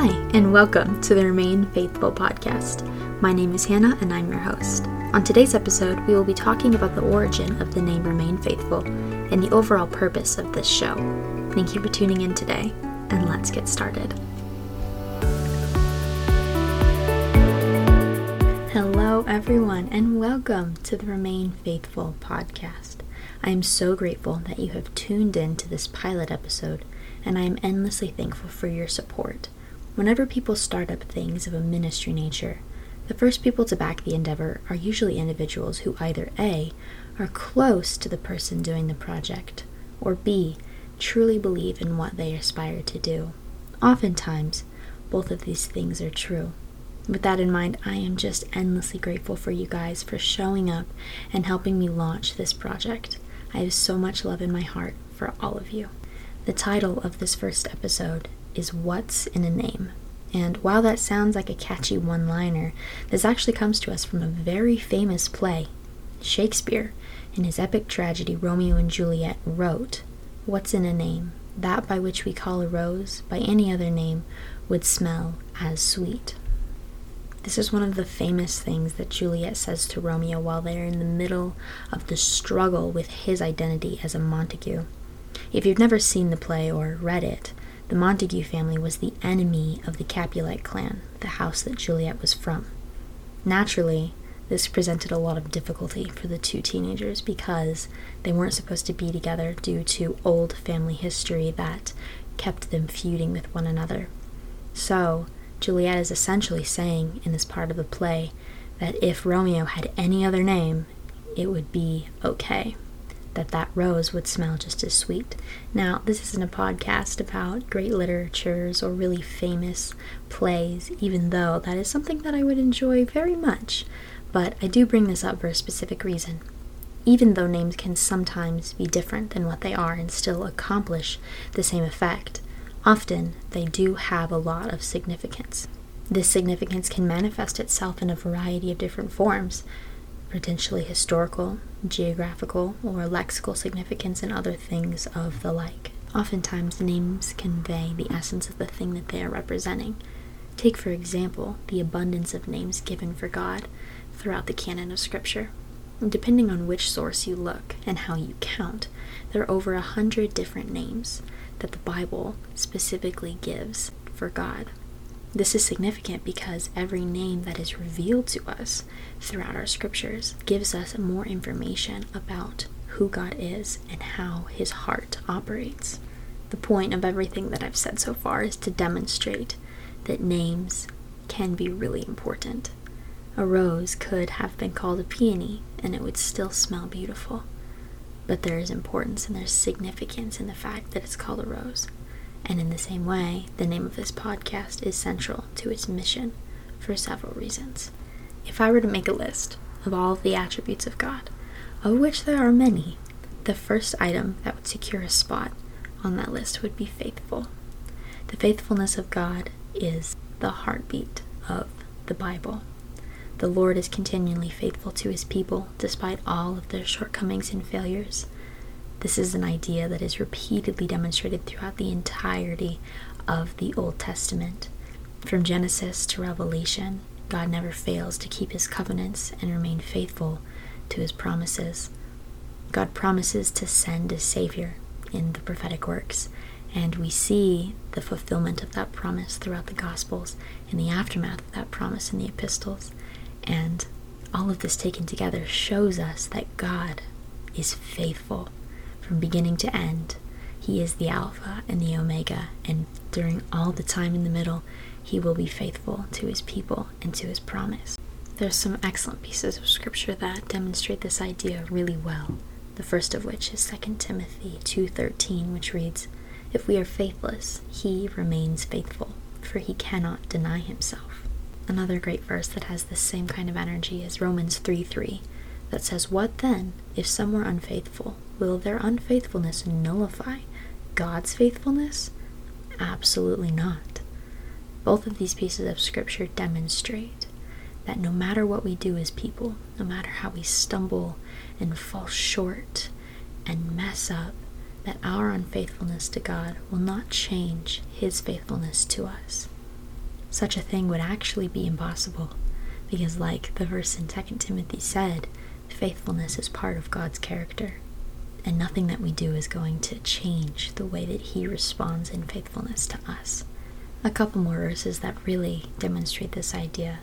Hi, and welcome to the Remain Faithful podcast. My name is Hannah, and I'm your host. On today's episode, we will be talking about the origin of the name Remain Faithful and the overall purpose of this show. Thank you for tuning in today, and let's get started. Hello, everyone, and welcome to the Remain Faithful podcast. I am so grateful that you have tuned in to this pilot episode, and I am endlessly thankful for your support. Whenever people start up things of a ministry nature, the first people to back the endeavor are usually individuals who either A, are close to the person doing the project, or B, truly believe in what they aspire to do. Oftentimes, both of these things are true. With that in mind, I am just endlessly grateful for you guys for showing up and helping me launch this project. I have so much love in my heart for all of you. The title of this first episode is What's in a Name? And while that sounds like a catchy one liner, this actually comes to us from a very famous play. Shakespeare, in his epic tragedy Romeo and Juliet, wrote, What's in a name? That by which we call a rose, by any other name, would smell as sweet. This is one of the famous things that Juliet says to Romeo while they're in the middle of the struggle with his identity as a Montague. If you've never seen the play or read it, the Montague family was the enemy of the Capulet clan, the house that Juliet was from. Naturally, this presented a lot of difficulty for the two teenagers because they weren't supposed to be together due to old family history that kept them feuding with one another. So, Juliet is essentially saying in this part of the play that if Romeo had any other name, it would be okay that that rose would smell just as sweet. Now, this isn't a podcast about great literatures or really famous plays, even though that is something that I would enjoy very much. But I do bring this up for a specific reason. Even though names can sometimes be different than what they are and still accomplish the same effect, often they do have a lot of significance. This significance can manifest itself in a variety of different forms, potentially historical, geographical, or lexical significance, and other things of the like. Oftentimes, names convey the essence of the thing that they are representing. Take, for example, the abundance of names given for God throughout the canon of Scripture. Depending on which source you look and how you count, there are over a hundred different names that the Bible specifically gives for God. This is significant because every name that is revealed to us throughout our scriptures gives us more information about who God is and how his heart operates. The point of everything that I've said so far is to demonstrate that names can be really important. A rose could have been called a peony and it would still smell beautiful. But there is importance and there's significance in the fact that it's called a rose. And in the same way, the name of this podcast is central to its mission for several reasons. If I were to make a list of all of the attributes of God, of which there are many, the first item that would secure a spot on that list would be faithful. The faithfulness of God is the heartbeat of the Bible. The Lord is continually faithful to his people despite all of their shortcomings and failures. This is an idea that is repeatedly demonstrated throughout the entirety of the Old Testament. From Genesis to Revelation, God never fails to keep his covenants and remain faithful to his promises. God promises to send a Savior in the prophetic works, and we see the fulfillment of that promise throughout the Gospels and the aftermath of that promise in the epistles. And all of this taken together shows us that God is faithful from beginning to end. He is the Alpha and the Omega, and during all the time in the middle, he will be faithful to his people and to his promise. There's some excellent pieces of scripture that demonstrate this idea really well. The first of which is 2 Timothy 2:13, which reads, "If we are faithless, he remains faithful, for he cannot deny himself." Another great verse that has the same kind of energy is Romans 3:3, that says, "What then if some were unfaithful? Will their unfaithfulness nullify God's faithfulness? Absolutely not. Both of these pieces of scripture demonstrate that no matter what we do as people, no matter how we stumble and fall short and mess up, that our unfaithfulness to God will not change His faithfulness to us. such a thing would actually be impossible. Because, like the verse in 2 Timothy said, faithfulness is part of God's character. And nothing that we do is going to change the way that He responds in faithfulness to us. A couple more verses that really demonstrate this idea,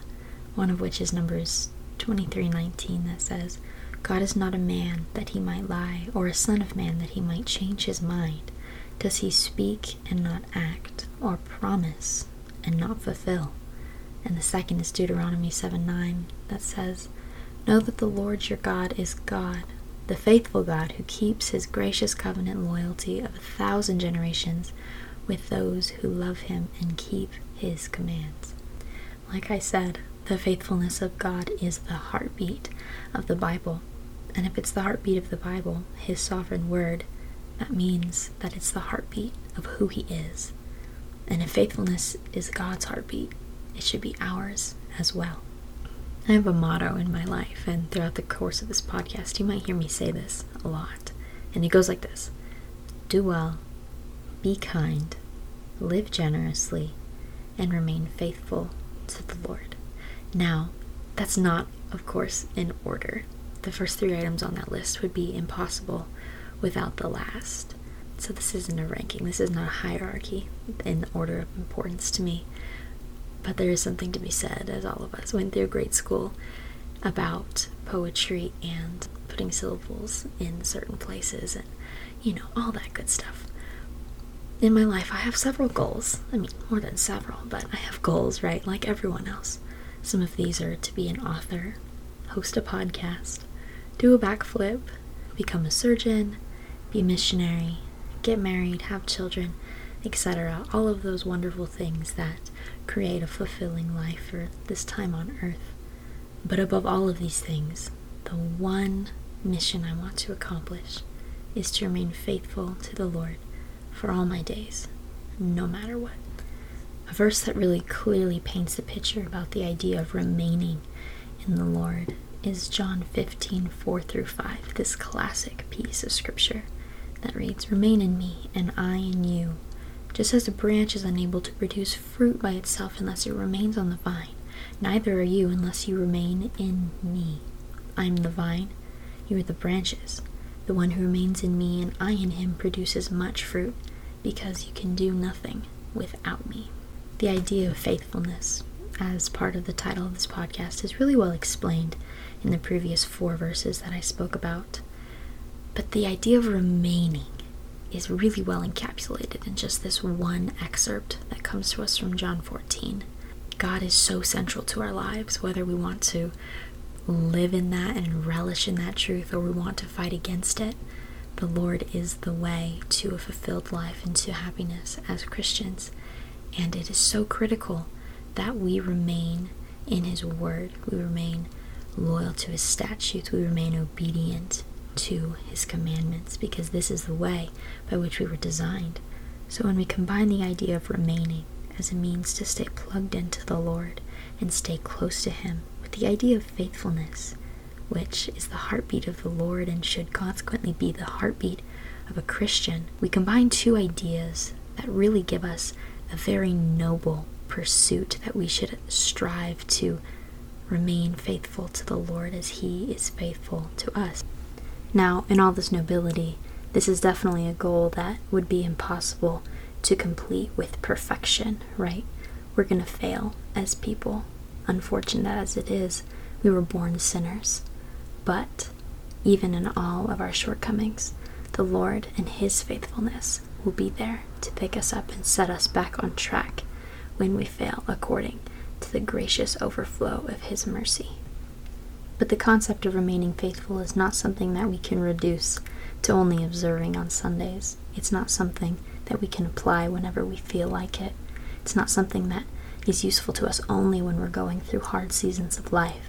one of which is Numbers 23:19 that says, God is not a man that he might lie, or a son of man that he might change his mind. Does he speak and not act, or promise and not fulfill? And the second is Deuteronomy 7 9 that says, Know that the Lord your God is God, the faithful God who keeps his gracious covenant loyalty of a thousand generations with those who love him and keep his commands. Like I said, the faithfulness of God is the heartbeat of the Bible. And if it's the heartbeat of the Bible, His sovereign word, that means that it's the heartbeat of who He is. And if faithfulness is God's heartbeat, it should be ours as well. I have a motto in my life, and throughout the course of this podcast, you might hear me say this a lot. And it goes like this Do well, be kind, live generously, and remain faithful to the Lord. Now, that's not, of course, in order the first three items on that list would be impossible without the last. So this isn't a ranking, this is not a hierarchy in order of importance to me. But there is something to be said, as all of us went through grade school, about poetry and putting syllables in certain places and, you know, all that good stuff. In my life, I have several goals. I mean, more than several, but I have goals, right? Like everyone else. Some of these are to be an author, host a podcast, do a backflip, become a surgeon, be a missionary, get married, have children, etc. All of those wonderful things that create a fulfilling life for this time on earth. But above all of these things, the one mission I want to accomplish is to remain faithful to the Lord for all my days, no matter what. A verse that really clearly paints a picture about the idea of remaining in the Lord is John 15, 4 through 5, this classic piece of scripture that reads, Remain in me, and I in you. Just as a branch is unable to produce fruit by itself unless it remains on the vine, neither are you unless you remain in me. I am the vine, you are the branches. The one who remains in me and I in him produces much fruit, because you can do nothing without me. The idea of faithfulness, as part of the title of this podcast, is really well explained in the previous four verses that I spoke about. But the idea of remaining is really well encapsulated in just this one excerpt that comes to us from John 14. God is so central to our lives, whether we want to live in that and relish in that truth or we want to fight against it. The Lord is the way to a fulfilled life and to happiness as Christians. And it is so critical that we remain in His Word, we remain loyal to his statutes, we remain obedient to his commandments, because this is the way by which we were designed. So when we combine the idea of remaining as a means to stay plugged into the Lord and stay close to him with the idea of faithfulness, which is the heartbeat of the Lord and should consequently be the heartbeat of a Christian, we combine two ideas that really give us a very noble pursuit that we should strive to remain faithful to the Lord as He is faithful to us. Now, in all this nobility, this is definitely a goal that would be impossible to complete with perfection, right? We're going to fail as people. Unfortunate as it is, we were born sinners. But even in all of our shortcomings, the Lord and His faithfulness will be there to pick us up and set us back on track when we fail according to the gracious overflow of His mercy. But the concept of remaining faithful is not something that we can reduce to only observing on Sundays. It's not something that we can apply whenever we feel like it. It's not something that is useful to us only when we're going through hard seasons of life.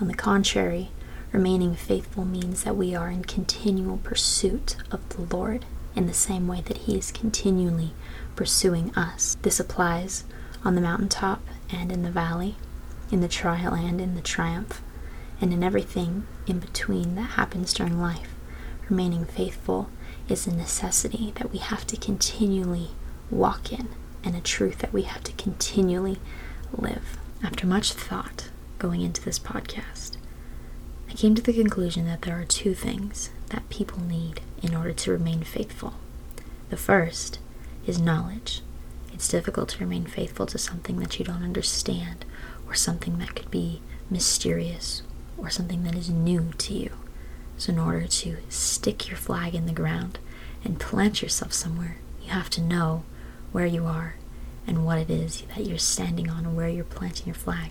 On the contrary, remaining faithful means that we are in continual pursuit of the Lord in the same way that He is continually pursuing us. This applies on the mountaintop and in the valley, in the trial and in the triumph, and in everything in between that happens during life. Remaining faithful is a necessity that we have to continually walk in, and a truth that we have to continually live. After much thought going into this podcast, I came to the conclusion that there are two things that people need in order to remain faithful. The first is knowledge. It's difficult to remain faithful to something that you don't understand or something that could be mysterious or something that is new to you. So, in order to stick your flag in the ground and plant yourself somewhere, you have to know where you are and what it is that you're standing on and where you're planting your flag.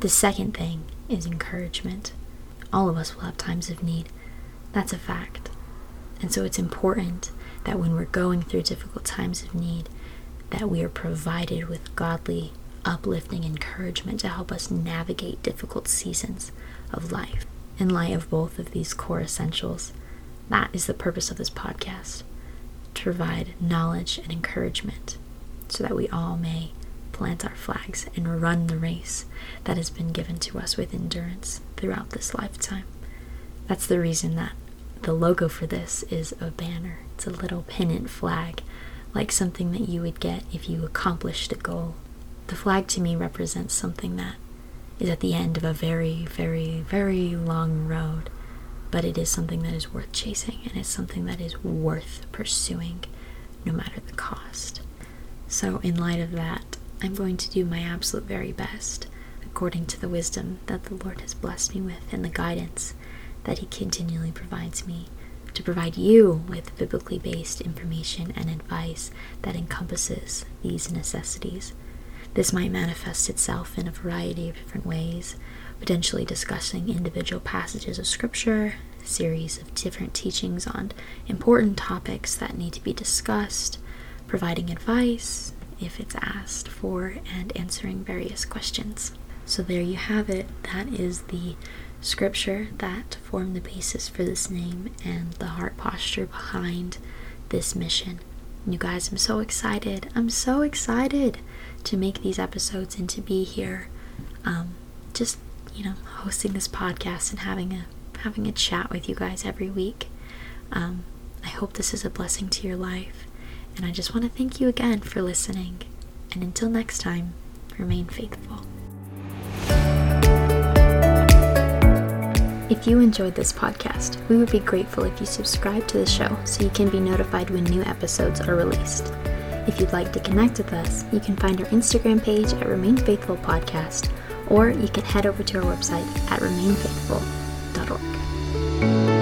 The second thing is encouragement. All of us will have times of need. That's a fact. And so it's important that when we're going through difficult times of need, that we are provided with godly, uplifting encouragement to help us navigate difficult seasons of life. In light of both of these core essentials, that is the purpose of this podcast to provide knowledge and encouragement so that we all may plant our flags and run the race that has been given to us with endurance throughout this lifetime. That's the reason that the logo for this is a banner. It's a little pennant flag, like something that you would get if you accomplished a goal. The flag to me represents something that is at the end of a very, very, very long road, but it is something that is worth chasing and it's something that is worth pursuing no matter the cost. So, in light of that, I'm going to do my absolute very best according to the wisdom that the Lord has blessed me with and the guidance that He continually provides me to provide you with biblically based information and advice that encompasses these necessities. This might manifest itself in a variety of different ways, potentially discussing individual passages of Scripture, series of different teachings on important topics that need to be discussed, providing advice if it's asked for, and answering various questions. So, there you have it. That is the scripture that formed the basis for this name and the heart posture behind this mission. You guys, I'm so excited. I'm so excited to make these episodes and to be here. Um, just, you know, hosting this podcast and having a having a chat with you guys every week. Um, I hope this is a blessing to your life. And I just want to thank you again for listening. And until next time, remain faithful. If you enjoyed this podcast, we would be grateful if you subscribe to the show so you can be notified when new episodes are released. If you'd like to connect with us, you can find our Instagram page at Remain Faithful Podcast, or you can head over to our website at remainfaithful.org.